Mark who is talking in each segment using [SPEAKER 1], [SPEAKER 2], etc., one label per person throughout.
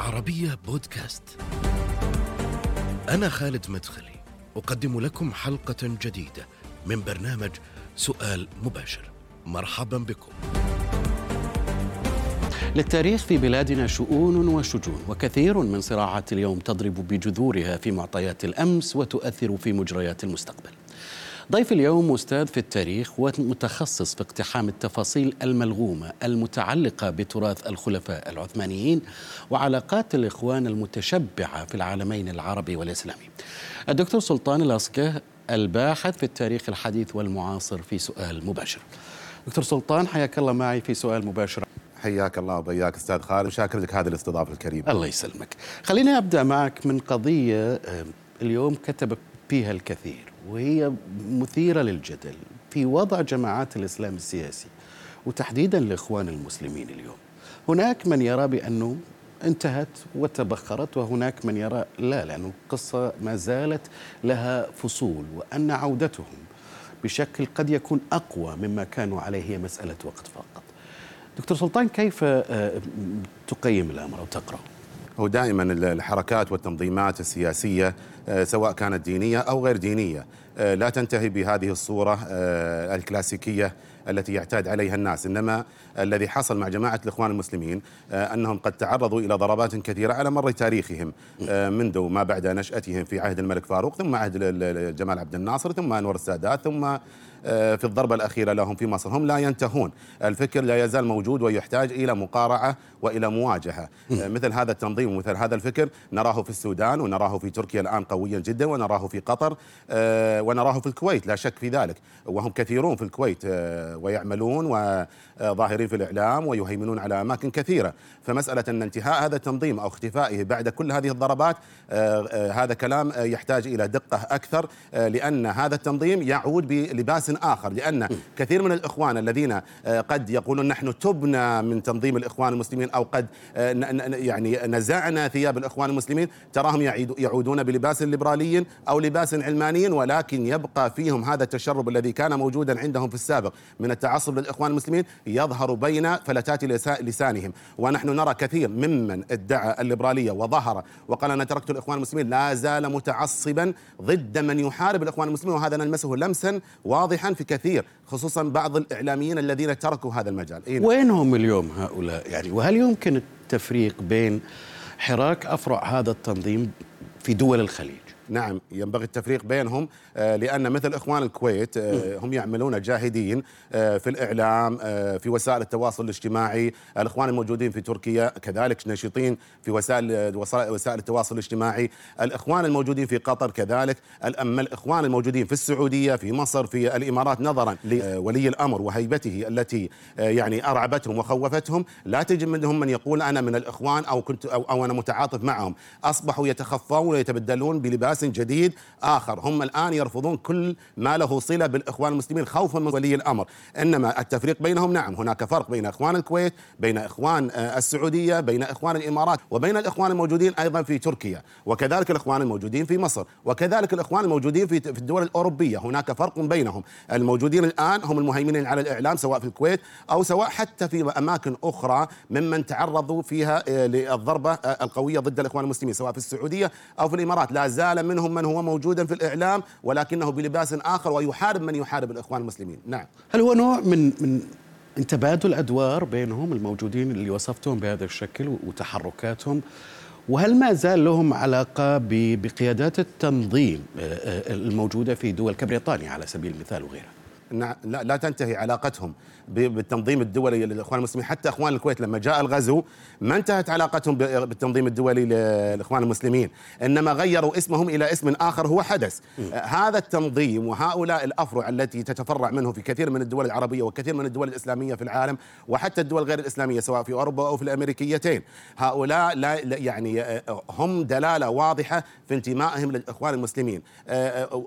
[SPEAKER 1] العربية بودكاست. أنا خالد مدخلي، أقدم لكم حلقة جديدة من برنامج سؤال مباشر. مرحبا بكم.
[SPEAKER 2] للتاريخ في بلادنا شؤون وشجون وكثير من صراعات اليوم تضرب بجذورها في معطيات الأمس وتؤثر في مجريات المستقبل. ضيف اليوم أستاذ في التاريخ ومتخصص في اقتحام التفاصيل الملغومة المتعلقة بتراث الخلفاء العثمانيين وعلاقات الإخوان المتشبعة في العالمين العربي والإسلامي. الدكتور سلطان الأسكه الباحث في التاريخ الحديث والمعاصر في سؤال مباشر. دكتور سلطان حياك الله معي في سؤال مباشر.
[SPEAKER 3] حياك الله وبياك أستاذ خالد. وشاكر لك هذه الاستضافة الكريمة.
[SPEAKER 2] الله يسلمك. خليني أبدأ معك من قضية آه، اليوم كتب فيها الكثير. وهي مثيرة للجدل في وضع جماعات الإسلام السياسي وتحديدا الإخوان المسلمين اليوم هناك من يرى بأنه انتهت وتبخرت وهناك من يرى لا لأن القصة ما زالت لها فصول وأن عودتهم بشكل قد يكون أقوى مما كانوا عليه هي مسألة وقت فقط دكتور سلطان كيف آه، تقيم الأمر أو تقرأ؟
[SPEAKER 3] هو دائما الحركات والتنظيمات السياسية آه، سواء كانت دينية أو غير دينية. آه، لا تنتهي بهذه الصورة آه، الكلاسيكية التي يعتاد عليها الناس. إنما الذي حصل مع جماعة الإخوان المسلمين أنهم قد تعرضوا إلى ضربات كثيرة على مر تاريخهم منذ ما بعد نشأتهم في عهد الملك فاروق ثم عهد جمال عبد الناصر ثم أنور السادات ثم في الضربة الأخيرة لهم في مصر. هم لا ينتهون. الفكر لا يزال موجود ويحتاج إلى مقارعة وإلى مواجهة. آه، مثل هذا التنظيم ومثل هذا الفكر نراه في السودان ونراه في تركيا الآن قويا جدا ونراه في قطر آه، ونراه في الكويت. لا شك في ذلك. وهم كثيرون في الكويت ويعملون وظاهرين في الإعلام ويهيمنون على أماكن كثيرة. فمسألة أن انتهاء هذا التنظيم أو اختفائه بعد كل هذه الضربات هذا كلام يحتاج إلى دقة أكثر لأن هذا التنظيم يعود بلباس آخر لأن كثير من الإخوان الذين آه، قد يقولون نحن تبنا من تنظيم الإخوان المسلمين أو قد آه، يعني نزعنا ثياب الإخوان المسلمين تراهم يعودون بلباس ليبرالي أو لباس علماني ولكن يبقى فيهم هذا التشرب الذي كان موجودا عندهم في السابق من التعصب للإخوان المسلمين يظهر بين فلتات لسانهم. ونحن نرى كثير ممن ادعى الليبرالية وظهر وقال أنا تركت الإخوان المسلمين لا زال متعصبا ضد من يحارب الإخوان المسلمين وهذا نلمسه لمسا واضحا واضحا في كثير خصوصا بعض الإعلاميين الذين تركوا هذا المجال.
[SPEAKER 2] إيه؟ وين اليوم هؤلاء؟ يعني وهل يمكن التفريق بين حراك أفرع هذا التنظيم في دول الخليج؟
[SPEAKER 3] نعم ينبغي التفريق بينهم آه، لأن مثل إخوان الكويت آه، هم يعملون جاهدين آه، في الإعلام في وسائل التواصل الاجتماعي الإخوان الموجودين في تركيا كذلك نشيطين في وسائل وسائل التواصل الاجتماعي الإخوان الموجودين في قطر كذلك أما الإخوان الموجودين في السعودية في مصر في الإمارات نظرا لولي الأمر وهيبته التي يعني أرعبتهم وخوفتهم لا تجد منهم من يقول أنا من الإخوان أو كنت أو, أو أنا متعاطف معهم. أصبحوا يتخفون ويتبدلون بلباس جديد آخر. هم الآن يرفضون كل ما له صلة بالإخوان المسلمين خوفا من ولي الأمر. إنما التفريق بينهم نعم هناك فرق بين إخوان الكويت بين إخوان آه، السعودية بين إخوان الإمارات وبين الإخوان الموجودين أيضا في تركيا وكذلك الإخوان الموجودين في مصر وكذلك الإخوان الموجودين في الدول الأوروبية. هناك فرق بينهم. الموجودين الآن هم المهيمنين على الإعلام سواء في الكويت أو سواء حتى في أماكن أخرى ممن تعرضوا فيها آه، للضربة آه، القوية ضد الإخوان المسلمين سواء في السعودية أو في الإمارات. لا زال منهم من هو موجودا في الإعلام ولكنه بلباس آخر ويحارب من يحارب الإخوان المسلمين. نعم.
[SPEAKER 2] هل هو نوع من من تبادل أدوار بينهم الموجودين اللي وصفتهم بهذا الشكل وتحركاتهم؟ وهل ما زال لهم علاقة بقيادات التنظيم آه، آه، الموجودة في دول كبريطانيا على سبيل المثال وغيرها؟
[SPEAKER 3] لا, لا تنتهي علاقتهم. بالتنظيم الدولي للاخوان المسلمين. حتى إخوان الكويت لما جاء الغزو ما انتهت علاقتهم بالتنظيم الدولي للاخوان المسلمين. إنما غيروا اسمهم إلى اسم آخر هو حدث. هذا التنظيم وهؤلاء الأفرع التي تتفرع منه في كثير من الدول العربية وكثير من الدول الإسلامية في العالم وحتى الدول غير الإسلامية سواء في أوروبا أو في الأمريكيتين. هؤلاء لا يعني آه، هم دلالة واضحة في انتمائهم للاخوان المسلمين.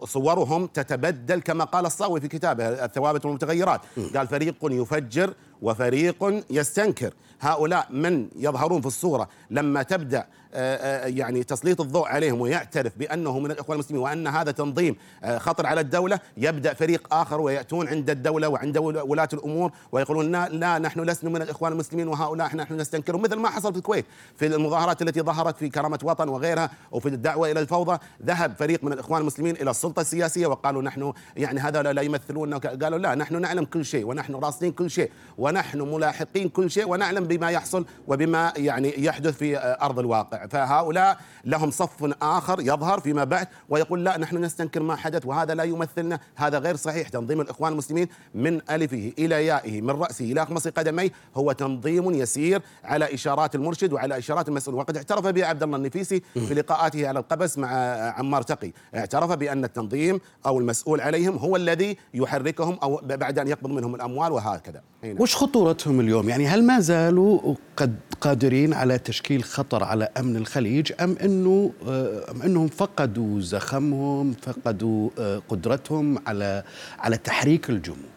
[SPEAKER 3] صورهم تتبدل كما قال الصاوي في كتابه الثوابت والمتغيرات. قال فريق يفجر وفريق يستنكر. هؤلاء من يظهرون في الصورة لما تبدأ آه، آه، يعني تسليط الضوء عليهم ويعترف بأنه من الإخوان المسلمين وأن هذا تنظيم آه، خطر على الدولة يبدأ فريق آخر ويأتون عند الدولة وعند ولاة الأمور ويقولون لا, لا نحن لسنا من الإخوان المسلمين وهؤلاء نحن نستنكرهم. مثل ما حصل في الكويت في المظاهرات التي ظهرت في كرامة وطن وغيرها وفي الدعوة إلى الفوضى ذهب فريق من الإخوان المسلمين إلى السلطة السياسية وقالوا نحن يعني هذا لا يمثلون قالوا لا نحن نعلم كل شيء ونحن راصدين كل شيء ونحن ملاحقين كل شيء ونعلم بما يحصل وبما يعني يحدث في أرض الواقع. فهؤلاء لهم صف آخر يظهر فيما بعد ويقول لا نحن نستنكر ما حدث وهذا لا يمثلنا هذا غير صحيح. تنظيم الإخوان المسلمين من ألفه إلى يائه من رأسه إلى أخمص قدميه هو تنظيم يسير على إشارات المرشد وعلى إشارات المسؤول. وقد اعترف به عبد الله النفيسي في لقاءاته على القبس مع عمار تقي. اعترف بأن التنظيم أو المسؤول عليهم هو الذي يحركهم أو بعد أن يقبض منهم الأموال وهكذا.
[SPEAKER 2] وش خطورتهم اليوم؟ يعني هل ما زالوا قد قادرين على تشكيل خطر على أمن الخليج أم أنه أم أنهم فقدوا زخمهم فقدوا آه، قدرتهم على على تحريك الجمهور؟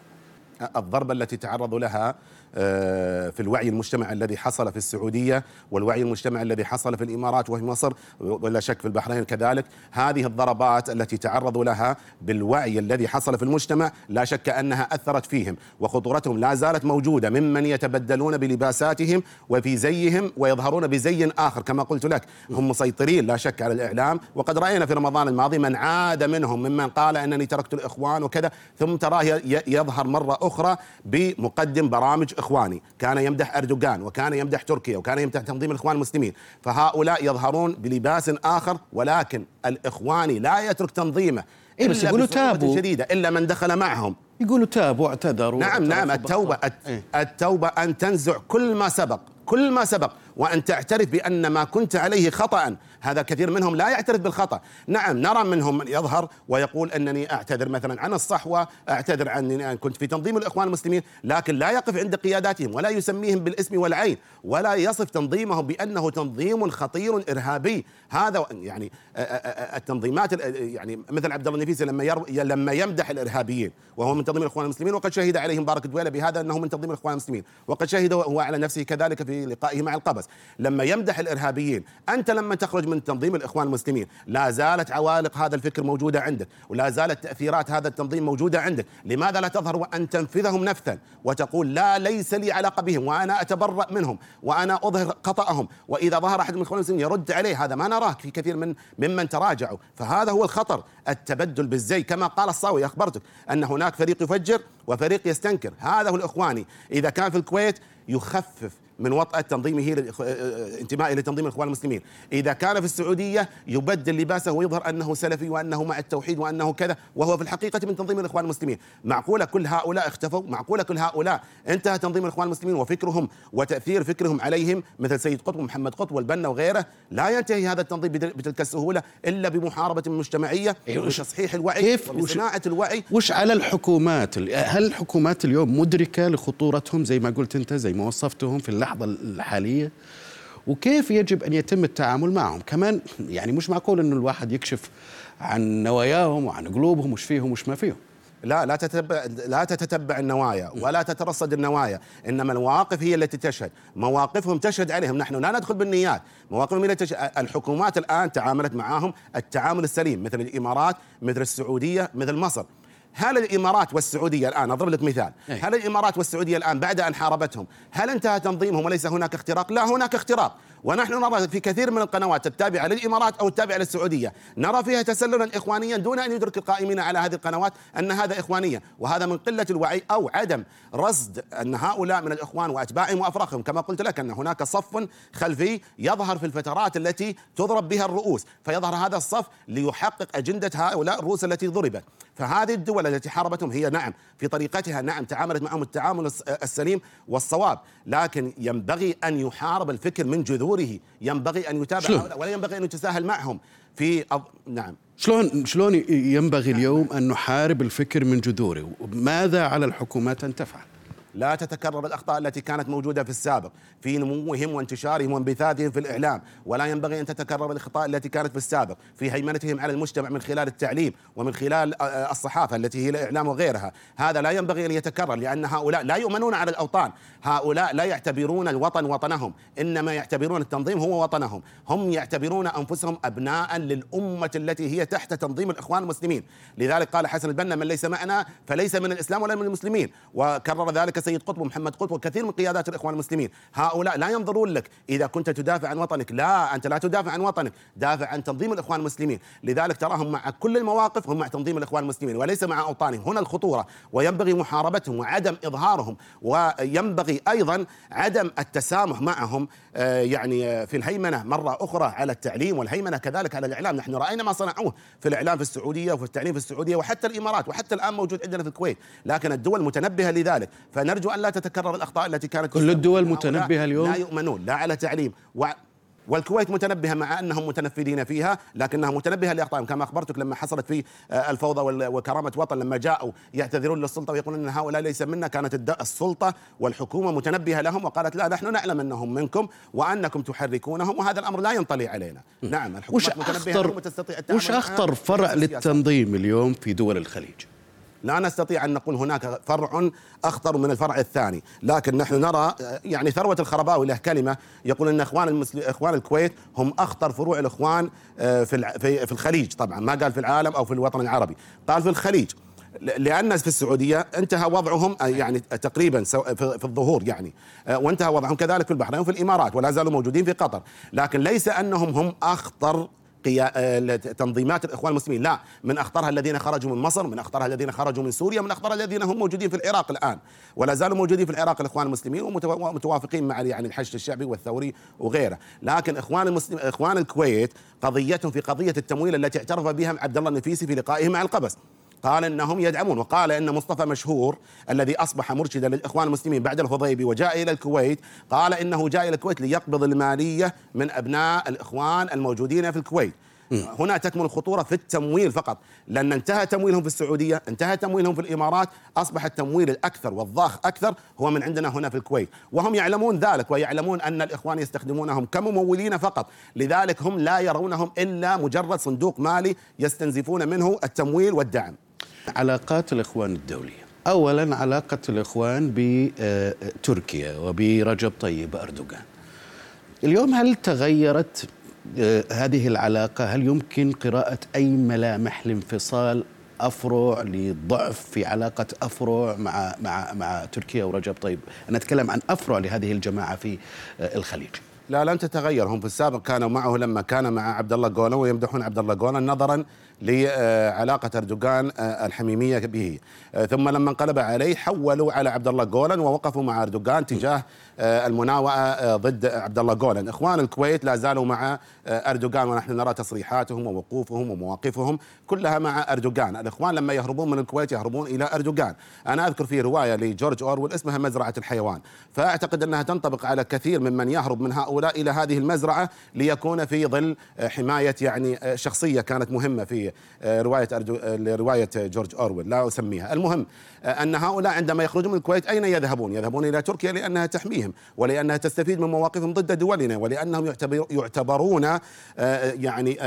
[SPEAKER 3] الضربة التي تعرضوا لها آه، في الوعي المجتمع الذي حصل في السعودية والوعي المجتمع الذي حصل في الإمارات وفي مصر ولا شك في البحرين كذلك. هذه الضربات التي تعرضوا لها بالوعي الذي حصل في المجتمع لا شك أنها أثرت فيهم وخطورتهم لا زالت موجودة ممن يتبدلون بلباساتهم وفي زيهم ويظهرون بزي آخر. كما قلت لك هم مسيطرين لا شك على الإعلام. وقد رأينا في رمضان الماضي من عاد منهم ممن قال أنني تركت الإخوان وكذا. ثم تراه يظهر مرة أخرى بمقدم برامج إخواني كان يمدح أردوغان وكان يمدح تركيا وكان يمدح تنظيم الإخوان المسلمين فهؤلاء يظهرون بلباس آخر ولكن الإخواني لا يترك تنظيمه
[SPEAKER 2] إيه بس يقولوا تابوا.
[SPEAKER 3] شديدة إلا من دخل معهم.
[SPEAKER 2] يقولوا تابوا واعتذروا
[SPEAKER 3] نعم نعم التوبة إيه؟ التوبة أن تنزع كل ما سبق كل ما سبق وأن تعترف بأن ما كنت عليه خطأ هذا كثير منهم لا يعترف بالخطأ. نعم نرى منهم من يظهر ويقول أنني أعتذر مثلا عن الصحوة أعتذر عن أن كنت في تنظيم الإخوان المسلمين لكن لا يقف عند قياداتهم ولا يسميهم بالاسم والعين ولا يصف تنظيمهم بأنه تنظيم خطير إرهابي. هذا يعني التنظيمات يعني مثل عبد الله النفيسي لما لما يمدح الإرهابيين وهو من تنظيم الإخوان المسلمين وقد شهد عليهم بارك الدويلة بهذا أنه من تنظيم الإخوان المسلمين وقد شهد هو على نفسه كذلك في لقائه مع القبس. لما يمدح الإرهابيين أنت لما تخرج من تنظيم الإخوان المسلمين. لا زالت عوالق هذا الفكر موجودة عندك ولا زالت تأثيرات هذا التنظيم موجودة عندك. لماذا لا تظهر وأن تنفذهم نفثا وتقول لا ليس لي علاقة بهم وأنا أتبرأ منهم وأنا أظهر خطأهم؟ وإذا ظهر أحد من الاخوان المسلمين يرد عليه هذا ما نراه في كثير من ممن تراجعوا. فهذا هو الخطر التبدل بالزي. كما قال الصاوي أخبرتك أن هناك فريق يفجر وفريق يستنكر. هذا هو الإخواني. إذا كان في الكويت يخفف من وطأة تنظيمه انتمائه لتنظيم الإخوان المسلمين، إذا كان في السعودية يبدل لباسه ويظهر أنه سلفي وأنه مع التوحيد وأنه كذا وهو في الحقيقة من تنظيم الإخوان المسلمين، معقولة كل هؤلاء اختفوا؟ معقولة كل هؤلاء؟ انتهى تنظيم الإخوان المسلمين وفكرهم وتأثير فكرهم عليهم مثل سيد قطب ومحمد قطب والبنا وغيره، لا ينتهي هذا التنظيم بتلك السهولة إلا بمحاربة مجتمعية
[SPEAKER 2] إيه،
[SPEAKER 3] وتصحيح الوعي
[SPEAKER 2] كيف
[SPEAKER 3] وصناعة الوعي.
[SPEAKER 2] وش على الحكومات هل الحكومات اليوم مدركة لخطورتهم زي ما قلت أنت زي ما وصفتهم في اللحظة الحالية وكيف يجب أن يتم التعامل معهم. كمان يعني مش معقول إنه الواحد يكشف عن نواياهم وعن قلوبهم وش فيهم وش ما فيهم.
[SPEAKER 3] لا لا تتبع لا تتتبع النوايا ولا تترصد النوايا. إنما المواقف هي التي تشهد. مواقفهم تشهد عليهم. نحن لا ندخل بالنيات. مواقفهم هي تشهد. الحكومات الآن تعاملت معهم التعامل السليم مثل الإمارات مثل السعودية مثل مصر. هل الإمارات والسعودية الآن أضرب لك مثال هل الإمارات والسعودية الآن بعد أن حاربتهم هل انتهى تنظيمهم وليس هناك اختراق؟ لا هناك اختراق. ونحن نرى في كثير من القنوات التابعة للإمارات أو التابعة للسعودية نرى فيها تسللا إخوانيا دون أن يدرك القائمين على هذه القنوات أن هذا إخوانية وهذا من قلة الوعي أو عدم رصد أن هؤلاء من الإخوان وأتباعهم وأفراخهم. كما قلت لك أن هناك صف خلفي يظهر في الفترات التي تضرب بها الرؤوس فيظهر هذا الصف ليحقق أجندة هؤلاء الرؤوس التي ضربت. فهذه الدول التي حاربتهم هي نعم في طريقتها نعم تعاملت معهم التعامل السليم والصواب لكن ينبغي أن يحارب الفكر من جذور جمهوره ينبغي أن يتابع شلون؟ ولا ينبغي أن يتساهل معهم في أض... نعم
[SPEAKER 2] شلون شلون ينبغي اليوم أن نحارب الفكر من جذوره؟ ماذا على الحكومات أن تفعل؟
[SPEAKER 3] لا تتكرر الأخطاء التي كانت موجودة في السابق في نموهم وانتشارهم وانبثاثهم في الإعلام ولا ينبغي أن تتكرر الأخطاء التي كانت في السابق في هيمنتهم على المجتمع من خلال التعليم ومن خلال آه، آه، الصحافة التي هي الإعلام وغيرها. هذا لا ينبغي أن يتكرر لأن هؤلاء لا يؤمنون على الأوطان. هؤلاء لا يعتبرون الوطن وطنهم إنما يعتبرون التنظيم هو وطنهم. هم يعتبرون أنفسهم أبناء للأمة التي هي تحت تنظيم الإخوان المسلمين. لذلك قال حسن البنا من ليس معنا فليس من الإسلام ولا من المسلمين. وكرر ذلك سيد قطب ومحمد قطب وكثير من قيادات الإخوان المسلمين. هؤلاء لا ينظرون لك. إذا كنت تدافع عن وطنك لا أنت لا تدافع عن وطنك. دافع عن تنظيم الإخوان المسلمين. لذلك تراهم مع كل المواقف هم مع تنظيم الإخوان المسلمين. وليس مع أوطانهم. هنا الخطورة. وينبغي محاربتهم وعدم إظهارهم. وينبغي أيضا عدم التسامح معهم. آه، يعني آه، في الهيمنة مرة أخرى على التعليم والهيمنة كذلك على الإعلام. نحن رأينا ما صنعوه في الإعلام في السعودية وفي التعليم في السعودية وحتى الإمارات وحتى الآن موجود عندنا في الكويت. لكن الدول متنبهة لذلك. فنرجو أن لا تتكرر الأخطاء التي كانت
[SPEAKER 2] كل الدول متنبهة اليوم.
[SPEAKER 3] لا يؤمنون لا على تعليم. والكويت متنبهة مع أنهم متنفذين فيها لكنها متنبهة لأخطائهم. كما أخبرتك لما حصلت في آه، الفوضى وكرامة وطن لما جاءوا يعتذرون للسلطة ويقولون إن هؤلاء ليس منا كانت السلطة والحكومة متنبهة لهم وقالت لا نحن نعلم أنهم منكم وأنكم تحركونهم وهذا الأمر لا ينطلي علينا. نعم
[SPEAKER 2] الحكومة وتستطيع وش أخطر فرع للتنظيم اليوم في دول الخليج؟
[SPEAKER 3] لا نستطيع أن نقول هناك فرع أخطر من الفرع الثاني، لكن نحن نرى يعني ثروة الخرباوي له كلمة يقول إن إخوان المسل... إخوان الكويت هم أخطر فروع الإخوان آه، في في الخليج طبعا ما قال في العالم أو في الوطن العربي، قال في الخليج. لأن في السعودية انتهى وضعهم آه، يعني تقريبا في الظهور يعني آه، وانتهى وضعهم كذلك في البحرين وفي الإمارات ولا زالوا موجودين في قطر. لكن ليس أنهم هم أخطر تنظيمات الإخوان المسلمين. لا من أخطرها الذين خرجوا من مصر من أخطرها الذين خرجوا من سوريا من أخطرها الذين هم موجودين في العراق الآن. ولا زالوا موجودين في العراق الإخوان المسلمين ومتوافقين مع يعني الحشد الشعبي والثوري وغيره. لكن إخوان المسلم إخوان الكويت قضيتهم في قضية التمويل التي اعترف بها عبد الله النفيسي في لقائه مع القبس. قال إنهم يدعمون وقال إن مصطفى مشهور الذي أصبح مرشدا للإخوان المسلمين بعد الخضيبي وجاء إلى الكويت قال إنه جاء إلى الكويت ليقبض المالية من أبناء الإخوان الموجودين في الكويت. هنا تكمن الخطورة في التمويل فقط. لأن انتهى تمويلهم في السعودية انتهى تمويلهم في الإمارات أصبح التمويل الأكثر والضخ أكثر هو من عندنا هنا في الكويت. وهم يعلمون ذلك ويعلمون أن الإخوان يستخدمونهم كممولين فقط. لذلك هم لا يرونهم إلا مجرد صندوق مالي يستنزفون منه التمويل والدعم.
[SPEAKER 2] علاقات الإخوان الدولية. اولا علاقة الإخوان بتركيا وبرجب طيب أردوغان. اليوم هل تغيرت آه، هذه العلاقة؟ هل يمكن قراءة أي ملامح لانفصال أفرع لضعف في علاقة أفرع مع مع مع تركيا ورجب طيب؟ أنا أتكلم عن أفرع لهذه الجماعة في آه، الخليج.
[SPEAKER 3] لا لن تتغير. هم في السابق كانوا معه لما كان مع عبد الله جولان ويمدحون عبد الله جولان نظرا لعلاقة أردوغان آه، الحميمية به. آه، ثم لما انقلب عليه حولوا على عبد الله جولان ووقفوا مع أردوغان تجاه آه، المناوئة ضد عبد الله جولان إخوان الكويت لا زالوا مع أردوغان ونحن نرى تصريحاتهم ووقوفهم ومواقفهم كلها مع أردوغان. الإخوان لما يهربون من الكويت يهربون إلى أردوغان. أنا أذكر في رواية لجورج اورول اسمها مزرعة الحيوان. فأعتقد أنها تنطبق على كثير ممن يهرب من هؤلاء إلى هذه المزرعة ليكون في ظل حماية يعني شخصية كانت مهمة في آه، روايه آه، روايه جورج أورويل لا أسميها، المهم آه، أن هؤلاء عندما يخرجون من الكويت أين يذهبون؟ يذهبون إلى تركيا لأنها تحميهم ولأنها تستفيد من مواقفهم ضد دولنا ولأنهم يعتبرون يعني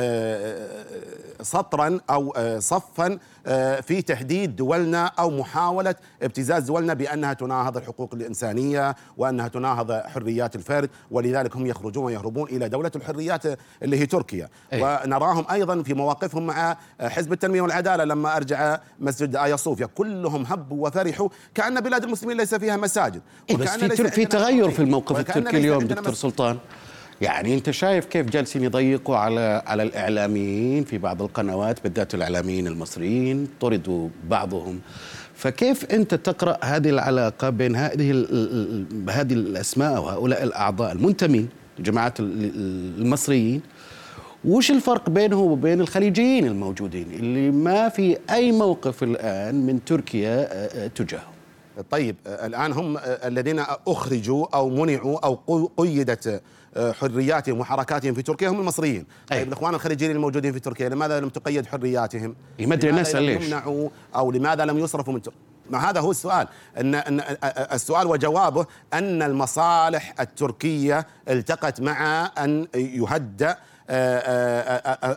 [SPEAKER 3] سطرا أو صفا في تهديد دولنا أو محاولة ابتزاز دولنا بأنها تناهض الحقوق الإنسانية وأنها تناهض حريات الفرد ولذلك هم يخرجون ويهربون إلى دولة الحريات اللي هي تركيا. أي. ونراهم أيضا في مواقفهم مع حزب التنمية والعدالة لما أرجع مسجد آيا صوفيا. كلهم هبوا وفرحوا كأن بلاد المسلمين ليس فيها مساجد.
[SPEAKER 2] إيه بس في, في تغير في الموقف التركي اليوم دكتور سلطان. يعني أنت شايف كيف جالسين يضيقوا على على الإعلاميين في بعض القنوات بالذات الإعلاميين المصريين؟ طردوا بعضهم. فكيف أنت تقرأ هذه العلاقة بين هذه هذه الأسماء وهؤلاء الأعضاء المنتمين لجماعات المصريين؟ وش الفرق بينه وبين الخليجيين الموجودين اللي ما في أي موقف الآن من تركيا آه، آه، تجاههم؟
[SPEAKER 3] طيب آه، الآن هم الذين أخرجوا أو منعوا أو قيدت حرياتهم وحركاتهم في تركيا هم المصريين. أي. طيب الإخوان الخليجيين الموجودين في تركيا لماذا لم تقيد حرياتهم؟
[SPEAKER 2] ما أدري نسال ليش
[SPEAKER 3] يمنعوا أو لماذا لم يصرفوا من تركيا ما هذا هو السؤال. إن إن السؤال وجوابه أن المصالح التركية التقت مع أن يهدأ آه، آه، آه،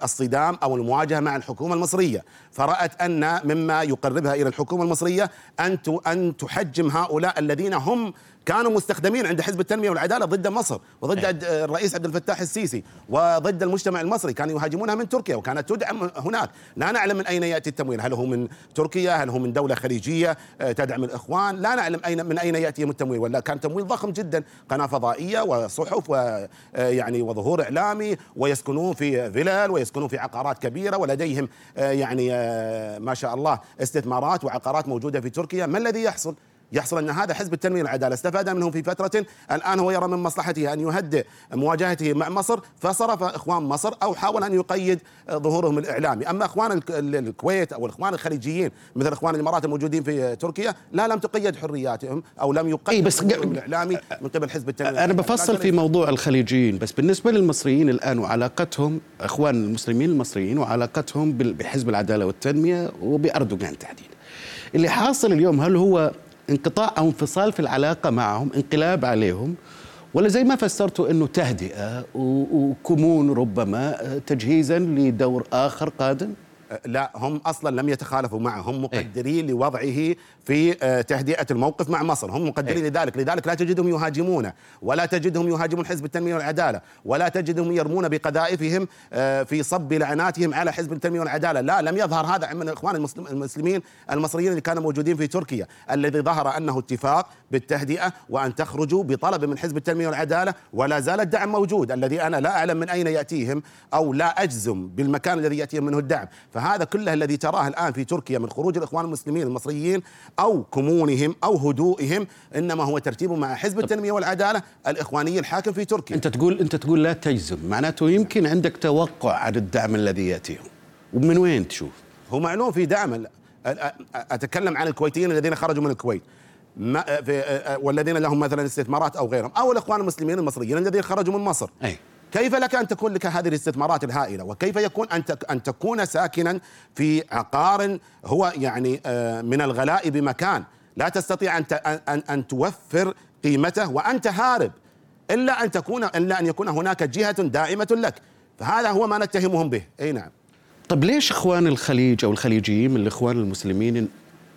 [SPEAKER 3] الصدام أو المواجهة مع الحكومة المصرية، فرأت أن مما يقربها إلى الحكومة المصرية أن أن تحجم هؤلاء الذين هم كانوا مستخدمين عند حزب التنمية والعدالة ضد مصر وضد أيه. الرئيس عبد الفتاح السيسي وضد المجتمع المصري. كانوا يهاجمونها من تركيا وكانت تدعم هناك. لا نعلم من أين يأتي التمويل. هل هو من تركيا؟ هل هو من دولة خليجية؟ تدعم الإخوان؟ لا نعلم اين من أين يأتي التمويل. ولا كان تمويل ضخم جدا. قناة فضائية وصحف ويعني وظهور إعلامي ويسكنون في فلل ويسكنون في عقارات كبيرة ولديهم يعني ما شاء الله استثمارات وعقارات موجودة في تركيا. ما الذي يحصل؟ يحصل أن هذا حزب التنميه والعداله استفاد منه في فترة الآن هو يرى من مصلحته أن يهدئ مواجهته مع مصر فصرف إخوان مصر أو حاول أن يقيد ظهورهم الإعلامي، أما إخوان الكويت أو الاخوان الخليجيين مثل إخوان الإمارات الموجودين في تركيا لا لم تقيد حرياتهم أو لم يقيد
[SPEAKER 2] إيه بس
[SPEAKER 3] الإعلامي من قبل حزب التنميه
[SPEAKER 2] أنا بفصل في موضوع الخليجيين بس بالنسبة للمصريين الآن وعلاقتهم إخوان المسلمين المصريين وعلاقتهم بحزب العدالة والتنمية وبأردوغان تحديدا. اللي حاصل اليوم هل هو انقطاع أو انفصال في العلاقة معهم انقلاب عليهم. ولا زي ما فسرتوا إنه تهدئة وكمون ربما تجهيزا لدور آخر قادم.
[SPEAKER 3] لا هم أصلا لم يتخالفوا معه. هم مقدرين أي. لوضعه في آه، تهدئة الموقف مع مصر. هم مقدرين أي. لذلك. لذلك لا تجدهم يهاجمونه ولا تجدهم يهاجمون حزب التنمية والعدالة ولا تجدهم يرمون بقذائفهم آه، في صب لعناتهم على حزب التنمية والعدالة. لا لم يظهر هذا من الاخوان المسلمين المصريين اللي كانوا موجودين في تركيا الذي ظهر أنه اتفاق بالتهدئة وأن تخرجوا بطلب من حزب التنمية والعدالة ولا زال الدعم موجود. الذي أنا لا أعلم من أين يأتيهم أو لا أجزم بالمكان الذي يأتيهم منه الدعم. فهذا كله الذي تراه الآن في تركيا من خروج الإخوان المسلمين المصريين أو كمونهم أو هدوئهم إنما هو ترتيب مع حزب التنمية والعدالة الإخواني الحاكم في تركيا.
[SPEAKER 2] أنت تقول أنت تقول لا تجزم معناته يمكن عندك توقع عن الدعم الذي يأتيهم. ومن وين تشوف؟
[SPEAKER 3] هو معلوم في دعم أتكلم عن الكويتيين الذين خرجوا من الكويت. ما في والذين لهم مثلا استثمارات أو غيرهم أو الإخوان المسلمين المصريين الذين خرجوا من مصر. أي. كيف لك أن تكون لك هذه الاستثمارات الهائلة؟ وكيف يكون أن أن تكون ساكنا في عقار هو يعني آه، من الغلاء بمكان. لا تستطيع أن ان ان توفر قيمته وأنت هارب. إلا أن تكون إلا أن يكون هناك جهة داعمة لك. فهذا هو ما نتهمهم به. إي نعم.
[SPEAKER 2] طب ليش إخوان الخليج أو الخليجيين من الإخوان المسلمين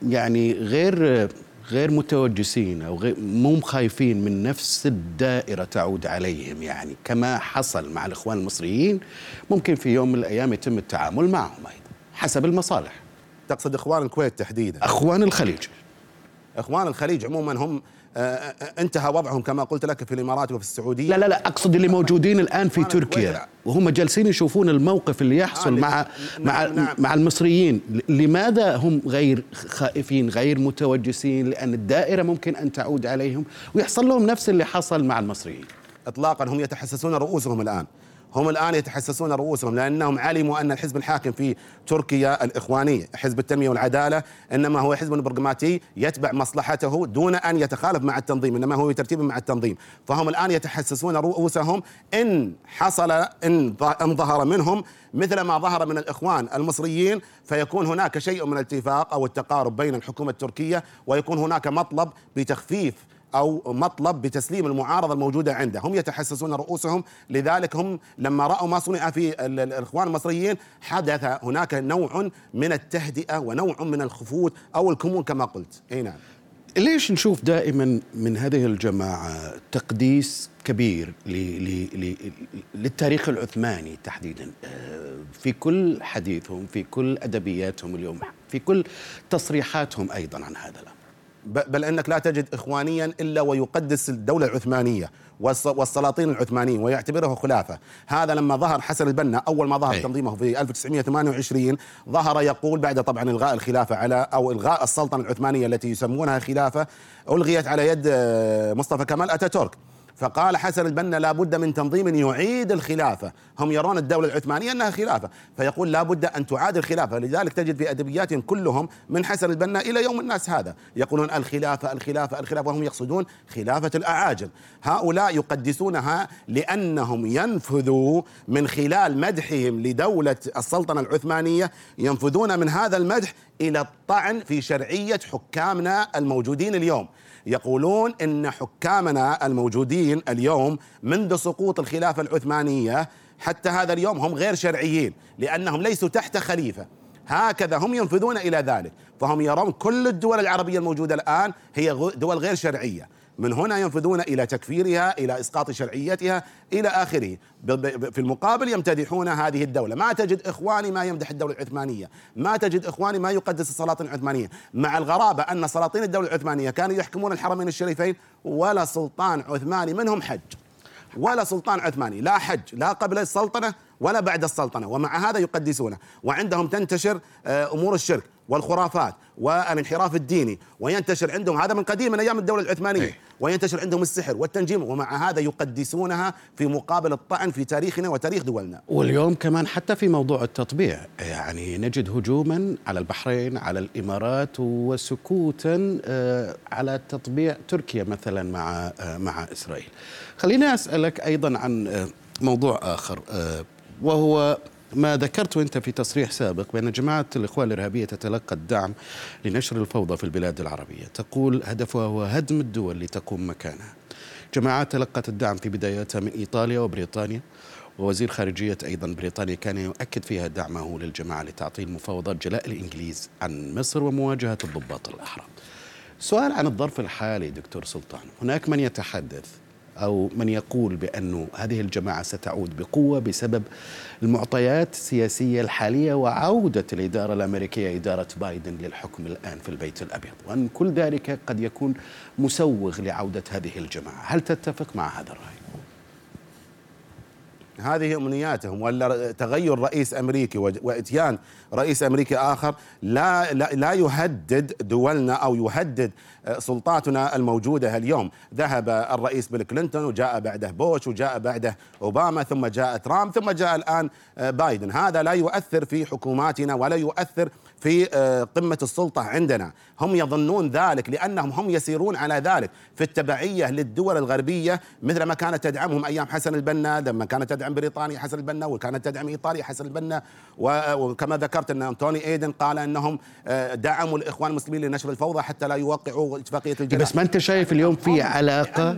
[SPEAKER 2] يعني غير غير متوجسين أو غير مو خايفين من نفس الدائرة تعود عليهم يعني. كما حصل مع الإخوان المصريين ممكن في يوم من الأيام يتم التعامل معهم أيضا حسب المصالح.
[SPEAKER 3] تقصد إخوان الكويت تحديدا؟
[SPEAKER 2] إخوان الخليج.
[SPEAKER 3] إخوان الخليج عموما هم انتهى وضعهم كما قلت لك في الإمارات وفي السعودية.
[SPEAKER 2] لا لا لا أقصد اللي موجودين الآن في تركيا. وهم جالسين يشوفون الموقف اللي يحصل آه مع مع نعم, نعم. مع المصريين. لماذا هم غير خائفين غير متوجسين؟ لأن الدائرة ممكن أن تعود عليهم ويحصل لهم نفس اللي حصل مع المصريين.
[SPEAKER 3] اطلاقا هم يتحسسون رؤوسهم الآن. هم الآن يتحسسون رؤوسهم لأنهم علموا أن الحزب الحاكم في تركيا الإخواني حزب التنمية والعدالة إنما هو حزب برغماتي يتبع مصلحته دون أن يتخالف مع التنظيم إنما هو ترتيب مع التنظيم. فهم الآن يتحسسون رؤوسهم إن حصل إن ظهر منهم مثل ما ظهر من الإخوان المصريين فيكون هناك شيء من الاتفاق أو التقارب بين الحكومة التركية ويكون هناك مطلب بتخفيف أو مطلب بتسليم المعارضة الموجودة عنده، هم يتحسسون رؤوسهم لذلك هم لما رأوا ما صنع في الإخوان المصريين حدث هناك نوع من التهدئة ونوع من الخفوت أو الكمون كما قلت، إي نعم.
[SPEAKER 2] ليش نشوف دائما من هذه الجماعة تقديس كبير للتاريخ العثماني تحديدا؟ آه، في كل حديثهم في كل أدبياتهم اليوم في كل تصريحاتهم أيضا عن هذا الأمر.
[SPEAKER 3] بل أنك لا تجد اخوانيا إلا ويقدس الدولة العثمانية والسلاطين العثمانيين ويعتبره خلافة، هذا لما ظهر حسن البنا أول ما ظهر أي. تنظيمه في 1928 ظهر يقول بعد طبعا إلغاء الخلافة على أو إلغاء السلطنة العثمانية التي يسمونها خلافة ألغيت على يد آه، مصطفى كمال أتاتورك. فقال حسن البنا لابد من تنظيم يعيد الخلافة. هم يرون الدولة العثمانية أنها خلافة. فيقول لابد أن تعاد الخلافة. لذلك تجد في أدبياتهم كلهم من حسن البنا إلى يوم الناس هذا. يقولون الخلافة الخلافة الخلافة. وهم يقصدون خلافة الأعاجم هؤلاء يقدسونها لأنهم ينفذوا من خلال مدحهم لدولة السلطنة العثمانية. ينفذون من هذا المدح إلى الطعن في شرعية حكامنا الموجودين اليوم. يقولون إن حكامنا الموجودين اليوم منذ سقوط الخلافة العثمانية حتى هذا اليوم هم غير شرعيين لأنهم ليسوا تحت خليفة. هكذا هم ينفذون إلى ذلك. فهم يرون كل الدول العربية الموجودة الآن هي دول غير شرعية. من هنا ينفذون إلى تكفيرها إلى إسقاط شرعيتها إلى آخره. في المقابل يمتدحون هذه الدولة. ما تجد إخواني ما يمدح الدولة العثمانية. ما تجد إخواني ما يقدس السلاطين العثمانية. مع الغرابة أن سلاطين الدولة العثمانية كانوا يحكمون الحرمين الشريفين ولا سلطان عثماني منهم حج. ولا سلطان عثماني. لا حج لا قبل السلطنة ولا بعد السلطنة. ومع هذا يقدسونه. وعندهم تنتشر آه، أمور الشرك. والخرافات والانحراف الديني وينتشر عندهم هذا من قديم من أيام الدولة العثمانية إيه. وينتشر عندهم السحر والتنجيم ومع هذا يقدسونها في مقابل الطعن في تاريخنا وتاريخ دولنا
[SPEAKER 2] واليوم كمان حتى في موضوع التطبيع يعني نجد هجوما على البحرين على الإمارات وسكوتا آه، على تطبيع تركيا مثلا مع آه، مع إسرائيل خليني أسألك أيضا عن موضوع آخر وهو ما ذكرت أنت في تصريح سابق بأن جماعة الإخوان الإرهابية تتلقى الدعم لنشر الفوضى في البلاد العربية. تقول هدفها هو هدم الدول لتقوم مكانها. جماعات تلقت الدعم في بدايتها من إيطاليا وبريطانيا. ووزير خارجية أيضا بريطانيا كان يؤكد فيها دعمه للجماعة لتعطيل مفاوضات جلاء الإنجليز عن مصر ومواجهة الضباط الأحرار. سؤال عن الظرف الحالي دكتور سلطان. هناك من يتحدث أو من يقول بأن هذه الجماعة ستعود بقوة بسبب المعطيات السياسية الحالية وعودة الإدارة الأمريكية إدارة بايدن للحكم الآن في البيت الأبيض وأن كل ذلك قد يكون مسوغ لعودة هذه الجماعة هل تتفق مع هذا الرأي؟
[SPEAKER 3] هذه أمنياتهم ولا تغير رئيس أمريكي وإتيان رئيس أمريكي آخر لا لا, لا يهدد دولنا أو يهدد آه، سلطاتنا الموجودة اليوم. ذهب الرئيس بيل كلينتون وجاء بعده بوش وجاء بعده أوباما ثم جاء ترامب ثم جاء الآن آه، بايدن. هذا لا يؤثر في حكوماتنا ولا يؤثر في آه، قمة السلطة عندنا. هم يظنون ذلك لأنهم هم يسيرون على ذلك في التبعية للدول الغربية مثل ما كانت تدعمهم أيام حسن البنا لما كانت تدعم بريطانيا حسن البنا وكانت تدعم إيطاليا حسن البنا وكما ذكرت أن توني إيدن قال أنهم آه، دعموا الإخوان المسلمين لنشر الفوضى حتى لا يوقعوا اتفاقية الجناح.
[SPEAKER 2] بس ما أنت شايف اليوم في علاقة؟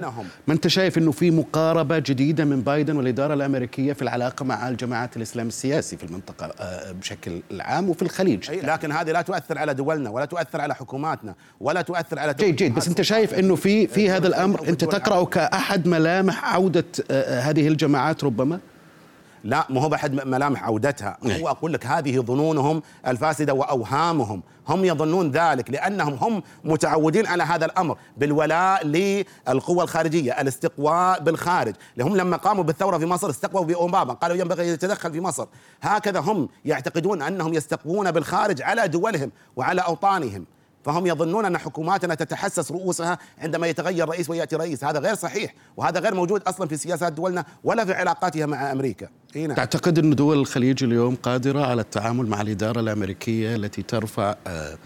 [SPEAKER 2] ما أنت شايف أنه في مقاربة جديدة من بايدن والإدارة الأمريكية في العلاقة مع الجماعات الإسلام السياسي في المنطقة آه، بشكل عام وفي الخليج؟
[SPEAKER 3] لكن هذه لا تؤثر على دولنا ولا تؤثر على حكوماتنا ولا تؤثر على
[SPEAKER 2] جيد جيد. بس أنت شايف إنه في في هذا الأمر أنت تقرأه كأحد ملامح عودة آه، هذه الجماعات ربما؟
[SPEAKER 3] لا ما هو بحد ملامح عودتها. هو إيه. أقول لك هذه ظنونهم الفاسدة وأوهامهم. هم يظنون ذلك لأنهم هم متعودين على هذا الأمر بالولاء للقوى الخارجية الاستقواء بالخارج. هم لما قاموا بالثورة في مصر استقووا بأوباما قالوا ينبغي أن يتدخل في مصر. هكذا هم يعتقدون أنهم يستقوون بالخارج على دولهم وعلى أوطانهم. فهم يظنون أن حكوماتنا تتحسس رؤوسها عندما يتغير رئيس ويأتي رئيس هذا غير صحيح وهذا غير موجود أصلا في سياسات دولنا ولا في علاقاتها مع أمريكا
[SPEAKER 2] هنا. نعم. تعتقد أن دول الخليج اليوم قادرة على التعامل مع الإدارة الأمريكية التي ترفع آه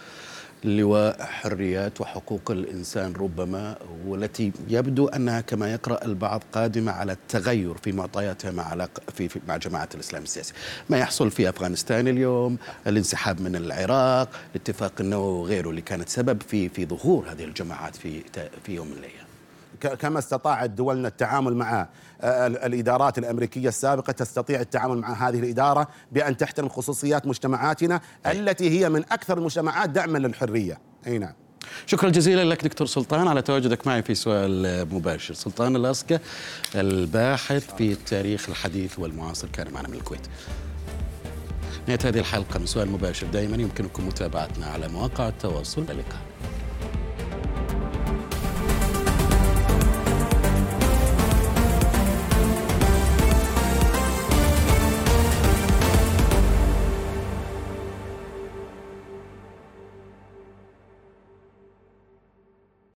[SPEAKER 2] لواء حريات وحقوق الإنسان ربما والتي يبدو أنها كما يقرأ البعض قادمة على التغير في معطياتها مع في, مع جماعة الإسلام السياسي، ما يحصل في أفغانستان اليوم، الانسحاب من العراق، الاتفاق النووي وغيره اللي كانت سبب في في ظهور هذه الجماعات في في يوم من الأيام.
[SPEAKER 3] كما استطاعت دولنا التعامل مع آه، الإدارات الأمريكية السابقة تستطيع التعامل مع هذه الإدارة بأن تحترم خصوصيات مجتمعاتنا أي. التي هي من أكثر المجتمعات دعما للحرية. أي نعم.
[SPEAKER 2] شكرا جزيلا لك دكتور سلطان. على تواجدك معي في سؤال مباشر. سلطان الاسكا الباحث في التاريخ الحديث والمعاصر كان معنا من الكويت. نهاية هذه الحلقة من سؤال مباشر. دائما يمكنكم متابعتنا على مواقع التواصل. اللقاء.